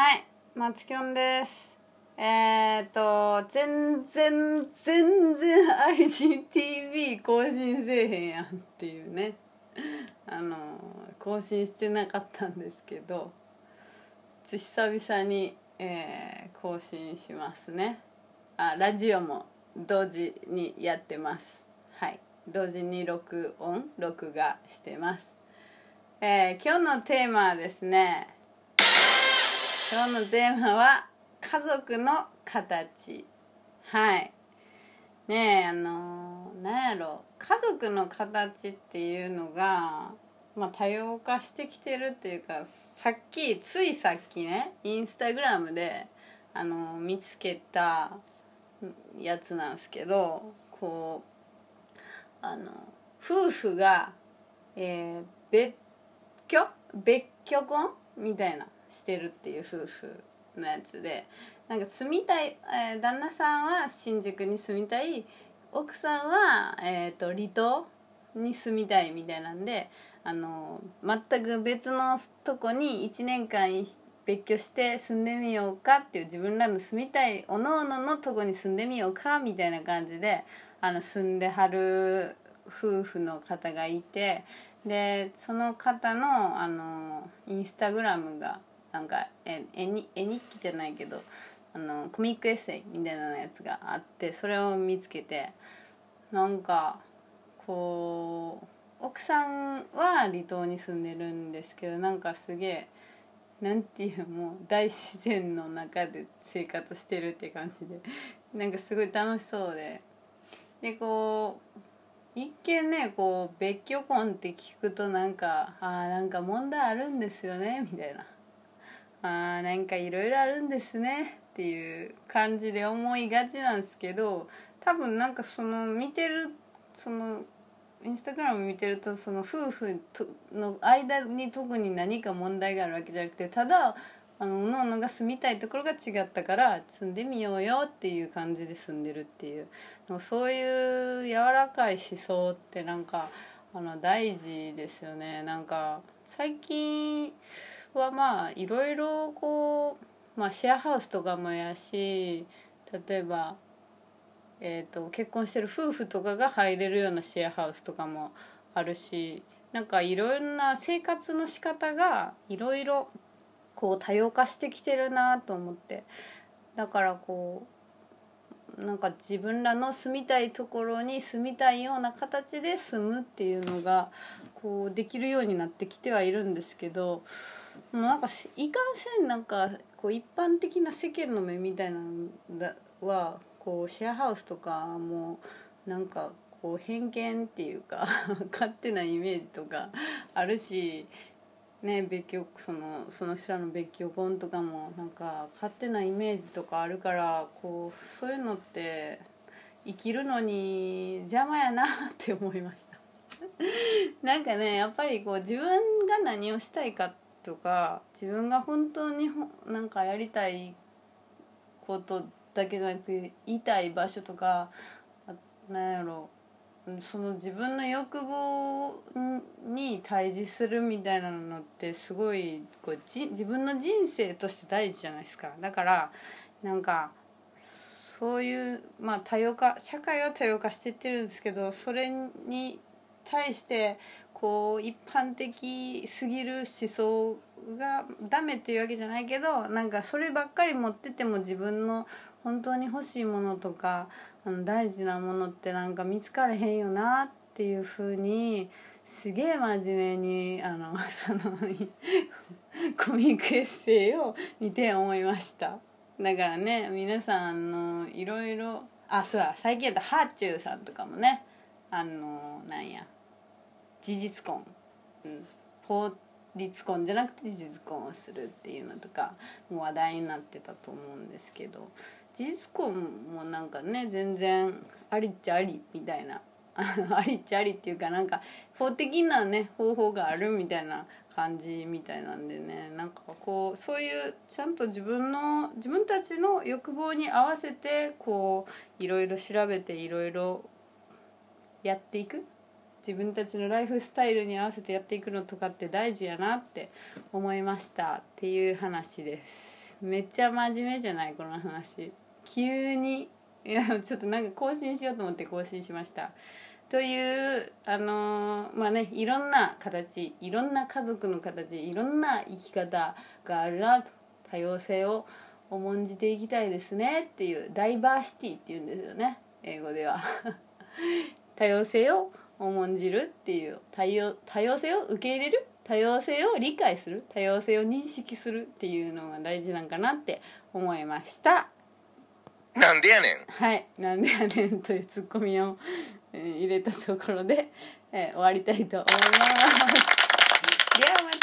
はい、マツキョンです。えー、っと、全然、全然 IGTV 更新せえへんやんっていうね。あの、更新してなかったんですけど、久々に、えー更新しますね。あ、ラジオも同時にやってます。はい。同時に録音、録画してます。えー今日のテーマはですね、今日のテーマは家族の形。はい。ねえあのなんやろ。家族の形っていうのがまあ多様化してきてるっていうかさっきついさっきねインスタグラムであの見つけたやつなんですけどこうあの夫婦が、えー別居？別居婚？みたいな。してるっていう夫婦のやつでなんか住みたい、えー旦那さんは新宿に住みたい奥さんは、えー、と離島に住みたいみたいなんであの全く別のとこに1年間別居して住んでみようかっていう自分らの住みたいおのおののとこに住んでみようかみたいな感じであの住んではる夫婦の方がいてでその方のあのインスタグラムがなんか絵に絵日記じゃないけどあのコミックエッセイみたいなやつがあってそれを見つけてなんかこう奥さんは離島に住んでるんですけどなんかすげえなんていうもう大自然の中で生活してるって感じでなんかすごい楽しそうで。でこう一見ねこう別居婚って聞くとなんかあーなんか問題あるんですよねみたいな。あーなんかいろいろあるんですね。っていう感じで思いがちなんですけど多分なんかその見てるそのインスタグラム見てるとその夫婦との間に特に何か問題があるわけじゃなくてただあの各々が住みたいところが違ったから住んでみようよっていう感じで住んでるっていう。そういう柔らかい思想ってなんかあの大事ですよね。なんか最近はまあいろいろこう、まあ、シェアハウスとかもやし例えば、えー、と結婚してる夫婦とかが入れるようなシェアハウスとかもあるしなんかいろんな生活の仕方がいろいろこう多様化してきてるなと思って。だからこうなんか自分らの住みたいところに住みたいような形で住むっていうのがこうできるようになってきてはいるんですけどもうなんかいかんせんなんかこう一般的な世間の目みたいなのだはこうシェアハウスとかもなんかこう偏見っていうか 勝手なイメージとかあるしね別居そのその人らの別居婚とかもなんか勝手なイメージとかあるからこうそういうのって生きるのに邪魔やなって思いました。なんかねやっぱりこう自分が何をしたいかとか自分が本当にほなんかやりたいことだけじゃなくていたい場所とかなんやろその自分の欲望に対峙するみたいなのってすごいこうじ自分の人生として大事じゃないですか。だからなんかそういう、まあ、多様化社会は多様化していってるんですけどそれに対してこう一般的すぎる思想がダメっていうわけじゃないけどなんかそればっかり持ってても自分の本当に欲しいものとかあの大事なものってなんか見つかれへんよなっていうふうにすげえ真面目にあの そのコミックエッセイを見て思いました。だからね皆さんあのいろいろあそうだ最近やったハーチューさんとかもねあのなんや事実婚、うん、法律婚じゃなくて事実婚をするっていうのとかも話題になってたと思うんですけど事実婚もなんかね全然ありっちゃありみたいな ありっちゃありっていうかなんか法的なね方法があるみたいな感じみたいなんでねなんかこうそういうちゃんと自分の自分たちの欲望に合わせてこういろいろ調べていろいろやっていく自分たちのライフスタイルに合わせてやっていくのとかって大事やなって思いました。っていう話ですめっちゃ真面目じゃないこの話急にいやちょっとなんか更新しようと思って更新しましたというあのーまあねいろんな形いろんな家族の形いろんな生き方があるなと多様性を重んじていきたいですねっていうダイバーシティっていうんですよね。英語では。多様性を重んじるっていう多様多様性を受け入れる？多様性を理解する？多様性を認識するっていうのが大事なんかなって思いました。なんでやねん。はい。なんでやねんというツッコミを、えー入れたところで、えー終わりたいと思います。ではまた